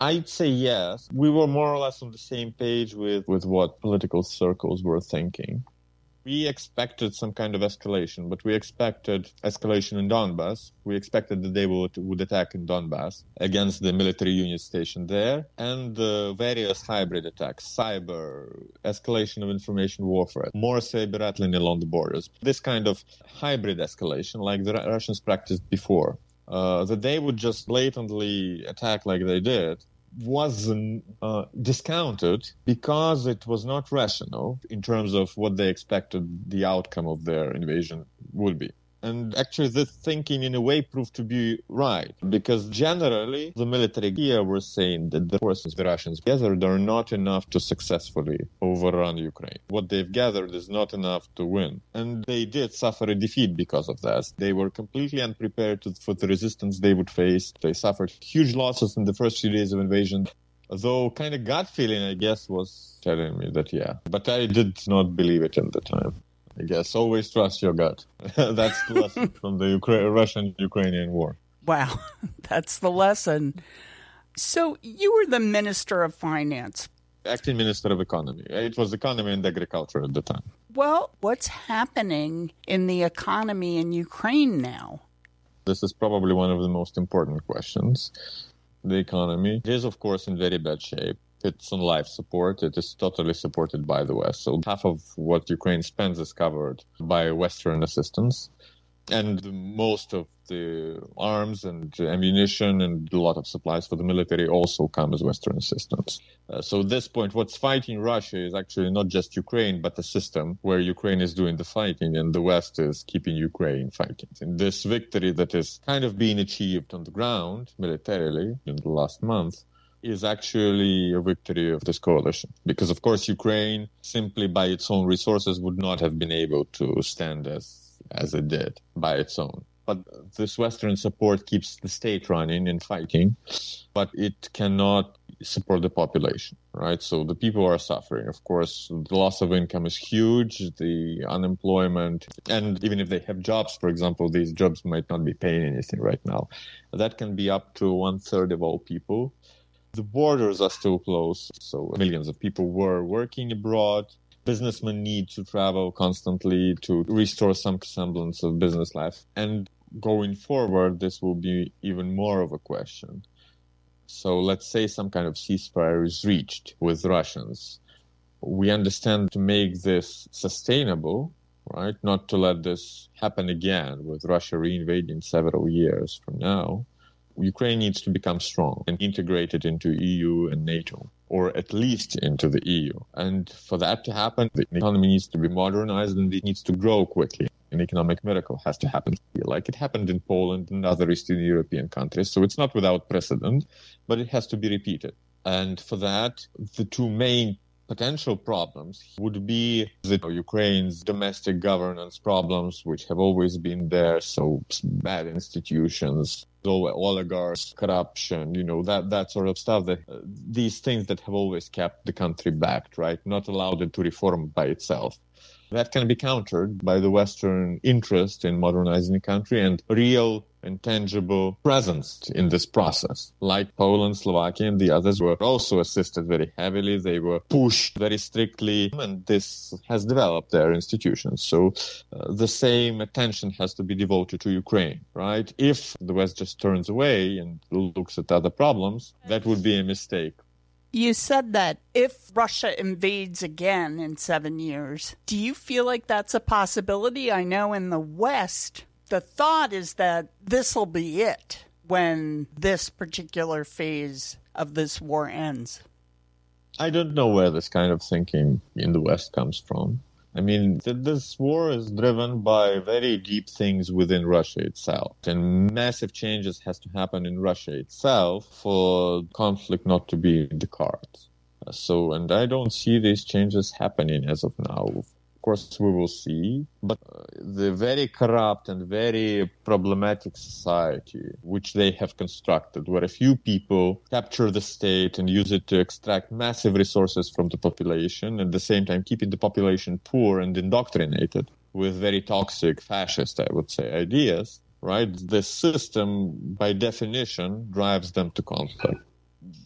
I'd say yes. We were more or less on the same page with, with what political circles were thinking. We expected some kind of escalation, but we expected escalation in Donbass. We expected that they would, would attack in Donbass against the military unit stationed there and the various hybrid attacks, cyber, escalation of information warfare, more saber rattling along the borders. This kind of hybrid escalation, like the Russians practiced before. Uh, that they would just blatantly attack like they did was uh, discounted because it was not rational in terms of what they expected the outcome of their invasion would be. And actually, this thinking in a way proved to be right because generally the military here were saying that the forces the Russians gathered are not enough to successfully overrun Ukraine. What they've gathered is not enough to win. And they did suffer a defeat because of that. They were completely unprepared to, for the resistance they would face. They suffered huge losses in the first few days of invasion. Though kind of gut feeling, I guess, was telling me that yeah. But I did not believe it at the time. I guess always trust your gut. That's the lesson from the Ukra- Russian-Ukrainian war. Wow, that's the lesson. So you were the minister of finance, acting minister of economy. It was economy and agriculture at the time. Well, what's happening in the economy in Ukraine now? This is probably one of the most important questions. The economy is, of course, in very bad shape. It's on life support. It is totally supported by the West. So half of what Ukraine spends is covered by Western assistance. And most of the arms and ammunition and a lot of supplies for the military also come as Western assistance. Uh, so at this point, what's fighting Russia is actually not just Ukraine, but a system where Ukraine is doing the fighting and the West is keeping Ukraine fighting. And this victory that is kind of being achieved on the ground militarily in the last month is actually a victory of this coalition. Because, of course, Ukraine, simply by its own resources, would not have been able to stand as, as it did by its own. But this Western support keeps the state running and fighting, but it cannot support the population, right? So the people are suffering. Of course, the loss of income is huge, the unemployment, and even if they have jobs, for example, these jobs might not be paying anything right now. That can be up to one third of all people. The borders are still closed, so millions of people were working abroad. Businessmen need to travel constantly to restore some semblance of business life. And going forward, this will be even more of a question. So let's say some kind of ceasefire is reached with Russians. We understand to make this sustainable, right? Not to let this happen again with Russia reinvading several years from now. Ukraine needs to become strong and integrated into EU and NATO. or at least into the EU. And for that to happen, the economy needs to be modernized and it needs to grow quickly. An economic miracle has to happen, like it happened in Poland and other Eastern European countries. So it's not without precedent, but it has to be repeated. And for that, the two main potential problems would be the Ukraine's domestic governance problems, which have always been there. So bad institutions, oligarchs, corruption, you know, that, that sort of stuff that uh, these things that have always kept the country backed, right? Not allowed it to reform by itself. That can be countered by the Western interest in modernizing the country and real and tangible presence in this process. Like Poland, Slovakia, and the others were also assisted very heavily. They were pushed very strictly, and this has developed their institutions. So uh, the same attention has to be devoted to Ukraine, right? If the West just turns away and looks at other problems, that would be a mistake. You said that if Russia invades again in seven years, do you feel like that's a possibility? I know in the West, the thought is that this will be it when this particular phase of this war ends. I don't know where this kind of thinking in the West comes from. I mean, this war is driven by very deep things within Russia itself, and massive changes has to happen in Russia itself for conflict not to be in the cards. So, and I don't see these changes happening as of now course, we will see. But the very corrupt and very problematic society which they have constructed, where a few people capture the state and use it to extract massive resources from the population, and at the same time keeping the population poor and indoctrinated with very toxic fascist, I would say, ideas, right? The system, by definition, drives them to conflict.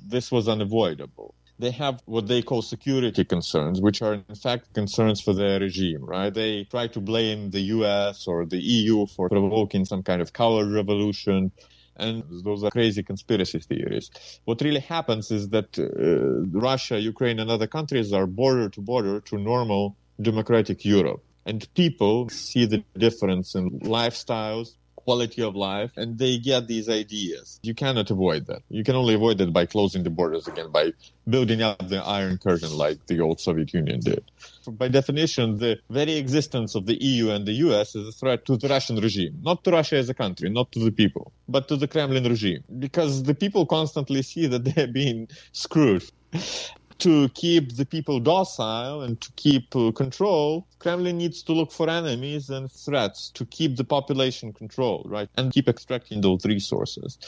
This was unavoidable they have what they call security concerns, which are in fact concerns for their regime, right? They try to blame the US or the EU for provoking some kind of color revolution. And those are crazy conspiracy theories. What really happens is that uh, Russia, Ukraine, and other countries are border to border to normal democratic Europe. And people see the difference in lifestyles, quality of life and they get these ideas. You cannot avoid that. You can only avoid it by closing the borders again, by building up the Iron Curtain like the old Soviet Union did. By definition, the very existence of the EU and the US is a threat to the Russian regime, not to Russia as a country, not to the people, but to the Kremlin regime, because the people constantly see that they're being screwed to keep the people docile and to keep uh, control, Kremlin needs to look for enemies and threats to keep the population controlled, right? And keep extracting those resources.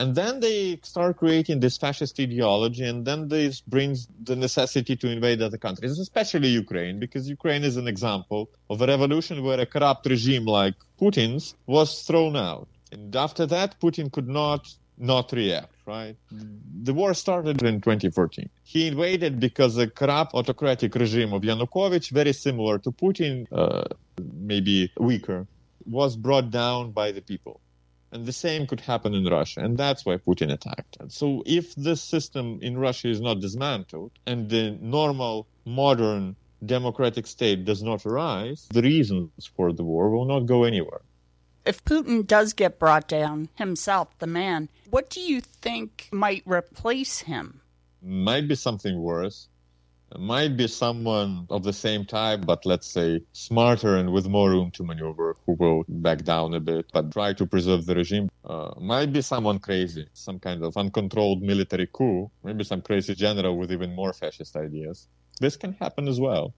And then they start creating this fascist ideology, and then this brings the necessity to invade other countries, especially Ukraine, because Ukraine is an example of a revolution where a corrupt regime like Putin's was thrown out. And after that, Putin could not not react, right? The war started in 2014. He invaded because the corrupt autocratic regime of Yanukovych, very similar to Putin, uh, maybe weaker, was brought down by the people. And the same could happen in Russia, and that's why Putin attacked. And so, if this system in Russia is not dismantled and the normal, modern, democratic state does not arise, the reasons for the war will not go anywhere if Putin does get brought down himself, the man, what do you think might replace him? Might be something worse. might be someone of the same type, but let's say smarter and with more room to maneuver, who will back down a bit, but try to preserve the regime. Uh, might be someone crazy, some kind of uncontrolled military coup, maybe some crazy general with even more fascist ideas. This can happen as well.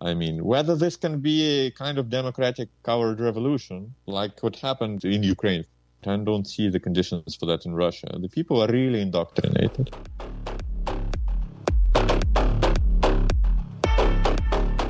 I mean, whether this can be a kind of democratic coward revolution, like what happened in Ukraine, I don't see the conditions for that in Russia. The people are really indoctrinated.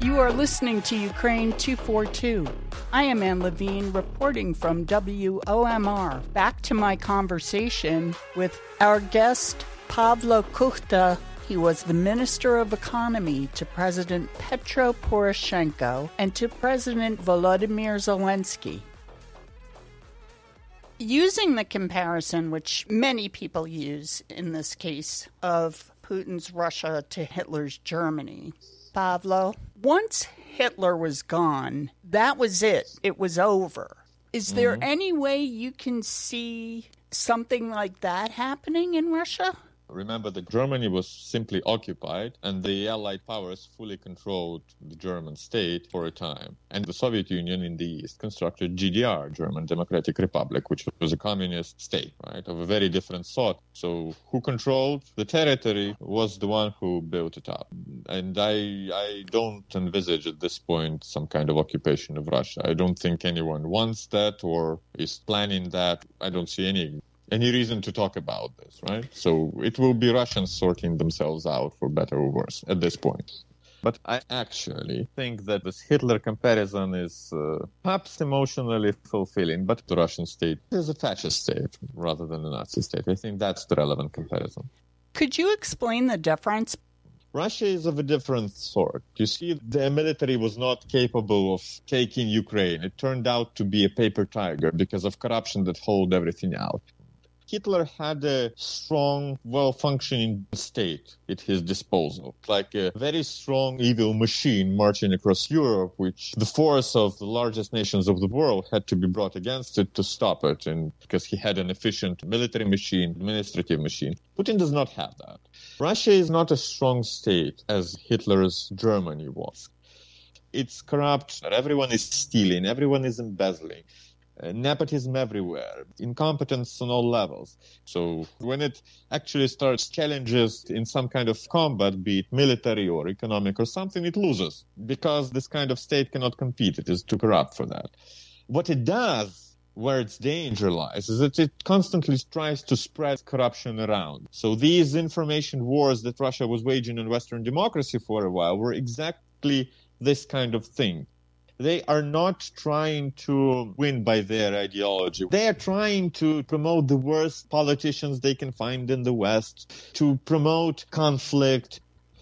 You are listening to Ukraine 242. I am Anne Levine reporting from WOMR. Back to my conversation with our guest, Pavlo Kukhta, he was the Minister of Economy to President Petro Poroshenko and to President Volodymyr Zelensky. Using the comparison, which many people use in this case, of Putin's Russia to Hitler's Germany, Pavlo, once Hitler was gone, that was it. It was over. Is there mm-hmm. any way you can see something like that happening in Russia? Remember that Germany was simply occupied and the Allied powers fully controlled the German state for a time. And the Soviet Union in the East constructed GDR, German Democratic Republic, which was a communist state, right, of a very different sort. So who controlled the territory was the one who built it up. And I, I don't envisage at this point some kind of occupation of Russia. I don't think anyone wants that or is planning that. I don't see any any reason to talk about this, right? So it will be Russians sorting themselves out for better or worse at this point. But I actually think that this Hitler comparison is uh, perhaps emotionally fulfilling, but the Russian state is a fascist state rather than a Nazi state. I think that's the relevant comparison. Could you explain the difference? Russia is of a different sort. You see, the military was not capable of taking Ukraine. It turned out to be a paper tiger because of corruption that hold everything out. Hitler had a strong, well functioning state at his disposal, like a very strong evil machine marching across Europe, which the force of the largest nations of the world had to be brought against it to stop it. And because he had an efficient military machine, administrative machine. Putin does not have that. Russia is not a strong state as Hitler's Germany was. It's corrupt, everyone is stealing, everyone is embezzling. Uh, nepotism everywhere, incompetence on all levels. So when it actually starts challenges in some kind of combat, be it military or economic or something, it loses because this kind of state cannot compete. It is too corrupt for that. What it does where its danger lies is that it constantly tries to spread corruption around. So these information wars that Russia was waging on Western democracy for a while were exactly this kind of thing they are not trying to win by their ideology. They are trying to promote the worst politicians they can find in the West, to promote conflict.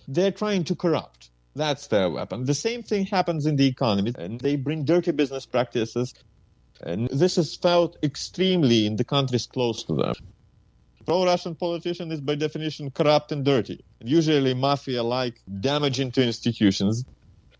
They're trying to corrupt. That's their weapon. The same thing happens in the economy, and they bring dirty business practices. And this is felt extremely in the countries close to them. Pro-Russian politician is by definition corrupt and dirty. Usually mafia-like, damaging to institutions.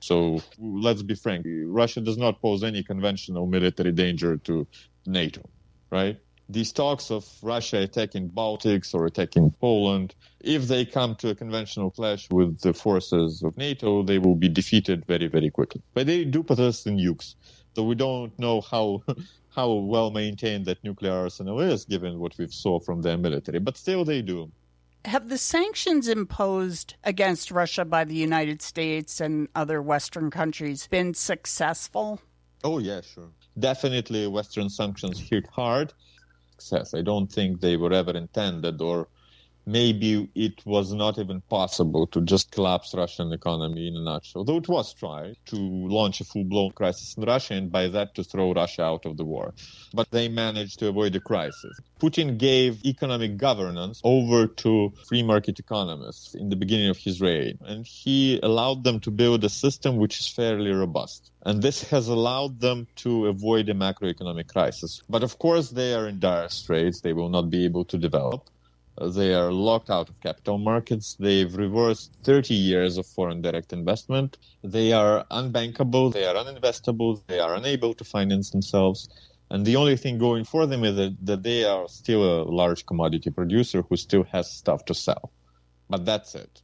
So let's be frank, Russia does not pose any conventional military danger to NATO, right? These talks of Russia attacking Baltics or attacking Poland, if they come to a conventional clash with the forces of NATO, they will be defeated very, very quickly. But they do possess the nukes, so we don't know how how well maintained that nuclear arsenal is, given what we've saw from their military. But still, they do have the sanctions imposed against Russia by the United States and other Western countries been successful? Oh, yeah, sure. Definitely, Western sanctions hit hard. Success. I don't think they were ever intended or maybe it was not even possible to just collapse Russian economy in a nutshell. Though it was tried to launch a full-blown crisis in Russia and by that to throw Russia out of the war. But they managed to avoid the crisis. Putin gave economic governance over to free market economists in the beginning of his reign. And he allowed them to build a system which is fairly robust. And this has allowed them to avoid a macroeconomic crisis. But of course, they are in dire straits. They will not be able to develop. They are locked out of capital markets. They've reversed 30 years of foreign direct investment. They are unbankable. They are uninvestable. They are unable to finance themselves. And the only thing going for them is that, that they are still a large commodity producer who still has stuff to sell. But that's it.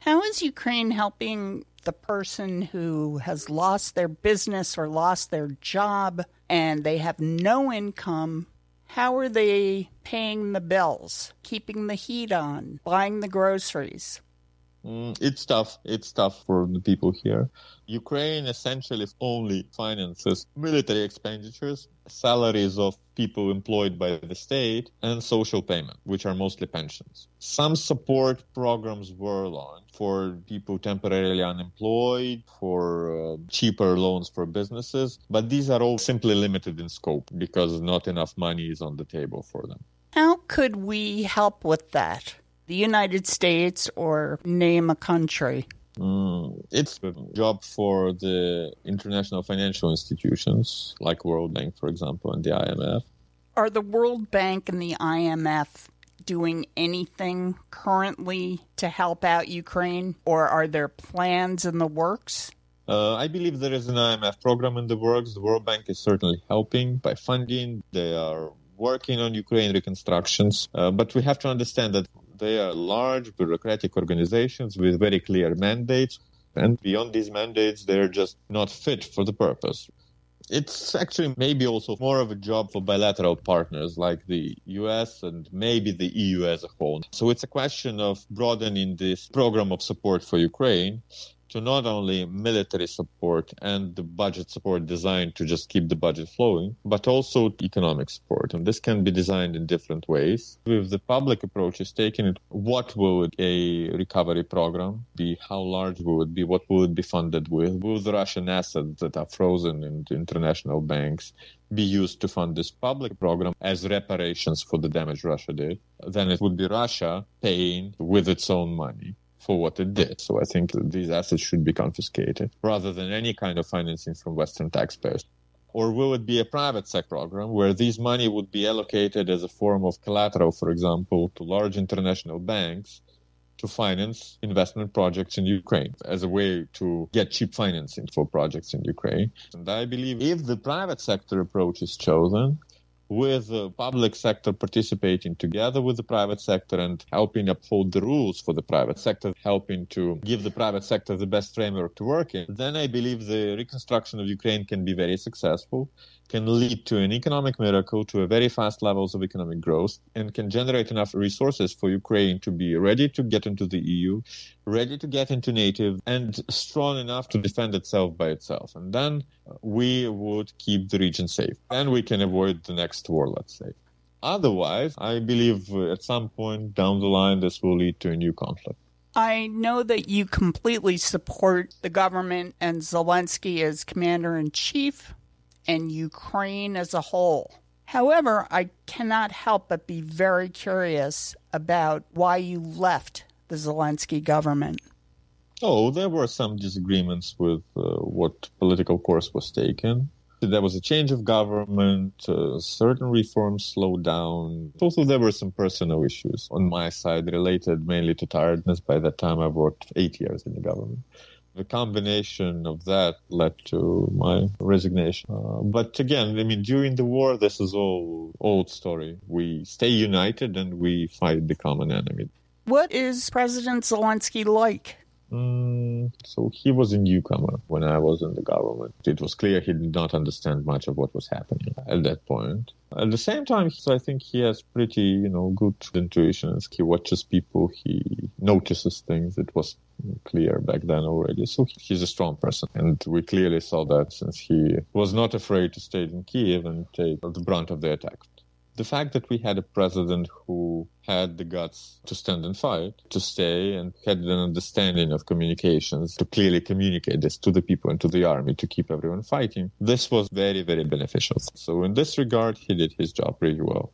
How is Ukraine helping the person who has lost their business or lost their job and they have no income how are they paying the bills, keeping the heat on, buying the groceries? Mm, it's tough. It's tough for the people here. Ukraine essentially only finances military expenditures, salaries of people employed by the state, and social payment, which are mostly pensions. Some support programs were launched for people temporarily unemployed, for uh, cheaper loans for businesses, but these are all simply limited in scope because not enough money is on the table for them. How could we help with that? The United States or name a country? Mm, it's a job for the international financial institutions like World Bank, for example, and the IMF. Are the World Bank and the IMF doing anything currently to help out Ukraine, or are there plans in the works? Uh, I believe there is an IMF program in the works. The World Bank is certainly helping by funding. They are working on Ukraine reconstructions. Uh, but we have to understand that They are large bureaucratic organizations with very clear mandates, and beyond these mandates, they're just not fit for the purpose. It's actually maybe also more of a job for bilateral partners like the US and maybe the EU as a whole. So it's a question of broadening this program of support for Ukraine to not only military support and the budget support designed to just keep the budget flowing, but also economic support. And this can be designed in different ways. If the public approach is taken, what would a recovery program be? How large would it be? What would it be funded with? Will the Russian assets that are frozen in international banks be used to fund this public program as reparations for the damage Russia did? Then it would be Russia paying with its own money for what it did. So I think these assets should be confiscated rather than any kind of financing from Western taxpayers. Or will it be a private sector program where these money would be allocated as a form of collateral, for example, to large international banks to finance investment projects in Ukraine as a way to get cheap financing for projects in Ukraine? And I believe if the private sector approach is chosen, with the public sector participating together with the private sector and helping uphold the rules for the private sector, helping to give the private sector the best framework to work in, then I believe the reconstruction of Ukraine can be very successful can lead to an economic miracle, to a very fast levels of economic growth, and can generate enough resources for Ukraine to be ready to get into the EU, ready to get into NATO, and strong enough to defend itself by itself. And then uh, we would keep the region safe. And we can avoid the next war, let's say. Otherwise, I believe uh, at some point down the line, this will lead to a new conflict. I know that you completely support the government and Zelensky as commander in chief and Ukraine as a whole. However, I cannot help but be very curious about why you left the Zelensky government. Oh, there were some disagreements with uh, what political course was taken. There was a change of government, uh, certain reforms slowed down. Also, there were some personal issues on my side related mainly to tiredness. By that time, I worked eight years in the government the combination of that led to my resignation. Uh, but again, I mean, during the war, this is all old story. We stay united and we fight the common enemy. What is President Zelensky like? Mm, so he was a newcomer when I was in the government. It was clear he did not understand much of what was happening at that point. At the same time, I think he has pretty, you know, good intuition. He watches people, he notices things. It was clear back then already. So he's a strong person. And we clearly saw that since he was not afraid to stay in Kiev and take the brunt of the attack the fact that we had a president who had the guts to stand and fight, to stay, and had an understanding of communications, to clearly communicate this to the people and to the army to keep everyone fighting, this was very, very beneficial. So, in this regard, he did his job really well.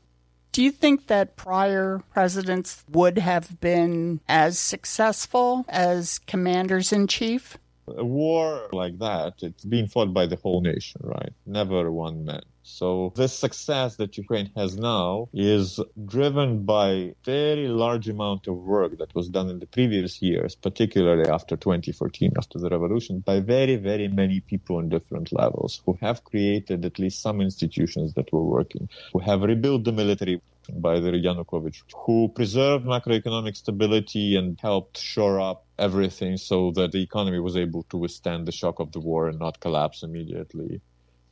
Do you think that prior presidents would have been as successful as commanders in chief? A war like that, it's being fought by the whole nation, right? Never one man. So this success that Ukraine has now is driven by very large amount of work that was done in the previous years, particularly after 2014, after the revolution, by very, very many people on different levels who have created at least some institutions that were working, who have rebuilt the military by the Yanukovych, who preserved macroeconomic stability and helped shore up everything so that the economy was able to withstand the shock of the war and not collapse immediately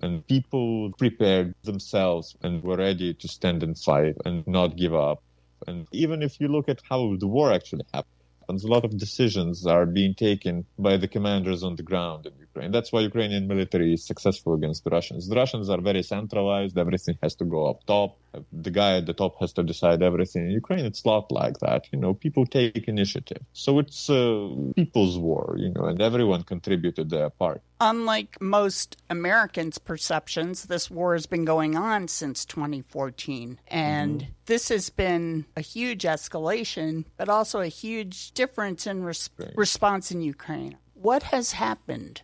and people prepared themselves and were ready to stand and fight and not give up. And even if you look at how the war actually happens, a lot of decisions are being taken by the commanders on the ground in Ukraine. That's why Ukrainian military is successful against the Russians. The Russians are very centralized. Everything has to go up top the guy at the top has to decide everything. In Ukraine, it's not like that. You know, people take initiative. So it's a people's war, you know, and everyone contributed their part. Unlike most Americans' perceptions, this war has been going on since 2014. And mm-hmm. this has been a huge escalation, but also a huge difference in res- response in Ukraine. What has happened?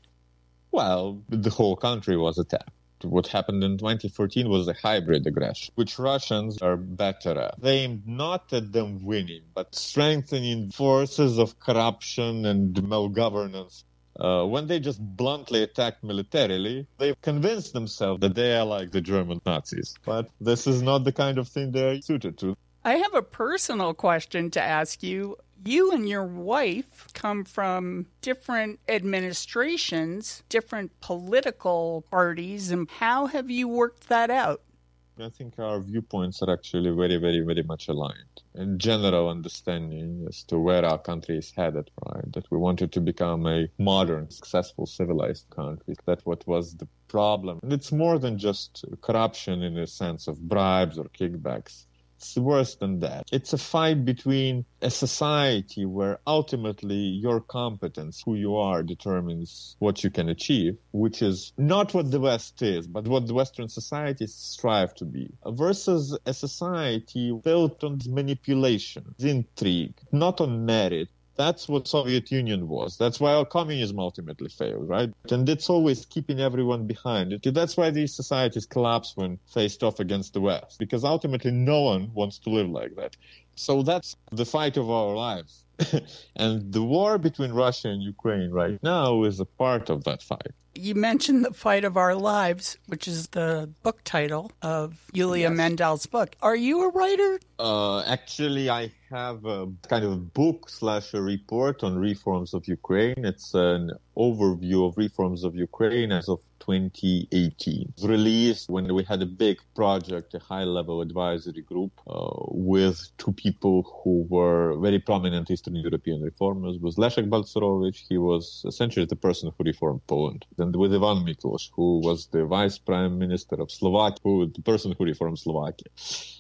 Well, the whole country was attacked what happened in 2014 was a hybrid aggression, which Russians are better at. They aimed not at them winning, but strengthening forces of corruption and malgovernance. Uh, when they just bluntly attacked militarily, they convinced themselves that they are like the German Nazis. But this is not the kind of thing they're suited to. I have a personal question to ask you. You and your wife come from different administrations, different political parties, and how have you worked that out? I think our viewpoints are actually very, very, very much aligned. In general understanding as to where our country is headed, right? That we wanted to become a modern, successful, civilized country. That what was the problem. And it's more than just corruption in the sense of bribes or kickbacks. It's worse than that. It's a fight between a society where ultimately your competence, who you are, determines what you can achieve, which is not what the West is, but what the Western societies strive to be, versus a society built on manipulation, intrigue, not on merit, that's what Soviet Union was. That's why our communism ultimately failed, right? And it's always keeping everyone behind. That's why these societies collapse when faced off against the West, because ultimately no one wants to live like that. So that's the fight of our lives. and the war between Russia and Ukraine right now is a part of that fight. You mentioned The Fight of Our Lives, which is the book title of Yulia yes. Mendel's book. Are you a writer? Uh, actually, I have a kind of book slash a report on reforms of Ukraine. It's an overview of reforms of Ukraine as of 2018. Released when we had a big project, a high level advisory group uh, with two people who were very prominent Eastern European reformers. Was Leszek Balcerowicz. He was essentially the person who reformed Poland. And with Ivan Miklos, who was the vice prime minister of Slovakia, who the person who reformed Slovakia.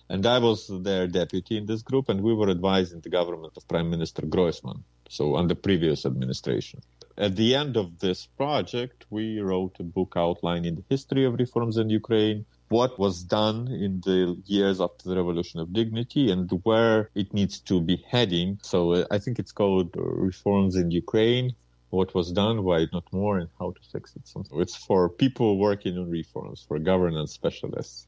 And I was their deputy in this group, and we were advising the government of Prime Minister Groysman, so under previous administration at the end of this project, we wrote a book outlining the history of reforms in Ukraine, what was done in the years after the Revolution of Dignity, and where it needs to be heading. So uh, I think it's called Reforms in Ukraine. What was done, why not more, and how to fix it. So it's for people working on reforms, for governance specialists.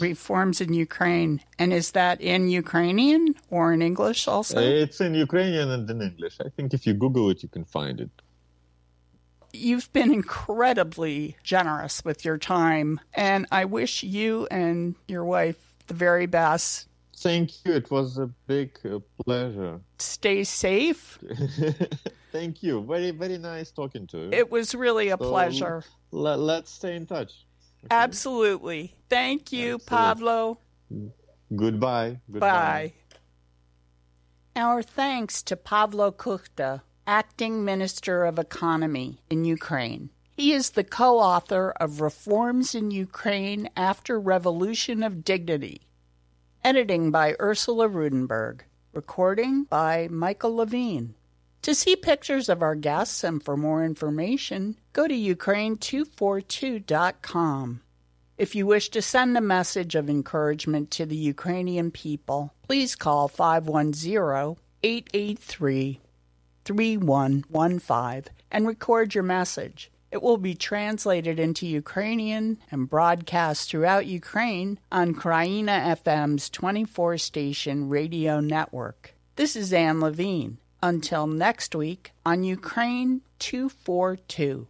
Reforms in Ukraine. And is that in Ukrainian or in English also? It's in Ukrainian and in English. I think if you Google it, you can find it. You've been incredibly generous with your time, and I wish you and your wife the very best. Thank you. It was a big uh, pleasure. Stay safe. Thank you. Very, very nice talking to you. It was really a so, pleasure. Let, let's stay in touch. Okay? Absolutely. Thank you, Absolutely. Pavlo. Goodbye. Goodbye. Bye. Our thanks to Pablo Kukhta acting Minister of Economy in Ukraine. He is the co author of Reforms in Ukraine After Revolution of Dignity. Editing by Ursula Rudenberg. Recording by Michael Levine. To see pictures of our guests and for more information, go to Ukraine242.com. If you wish to send a message of encouragement to the Ukrainian people, please call 510 883 3115 and record your message. It will be translated into Ukrainian and broadcast throughout Ukraine on Kraina FM's 24 station radio network. This is Anne Levine. Until next week on Ukraine 242.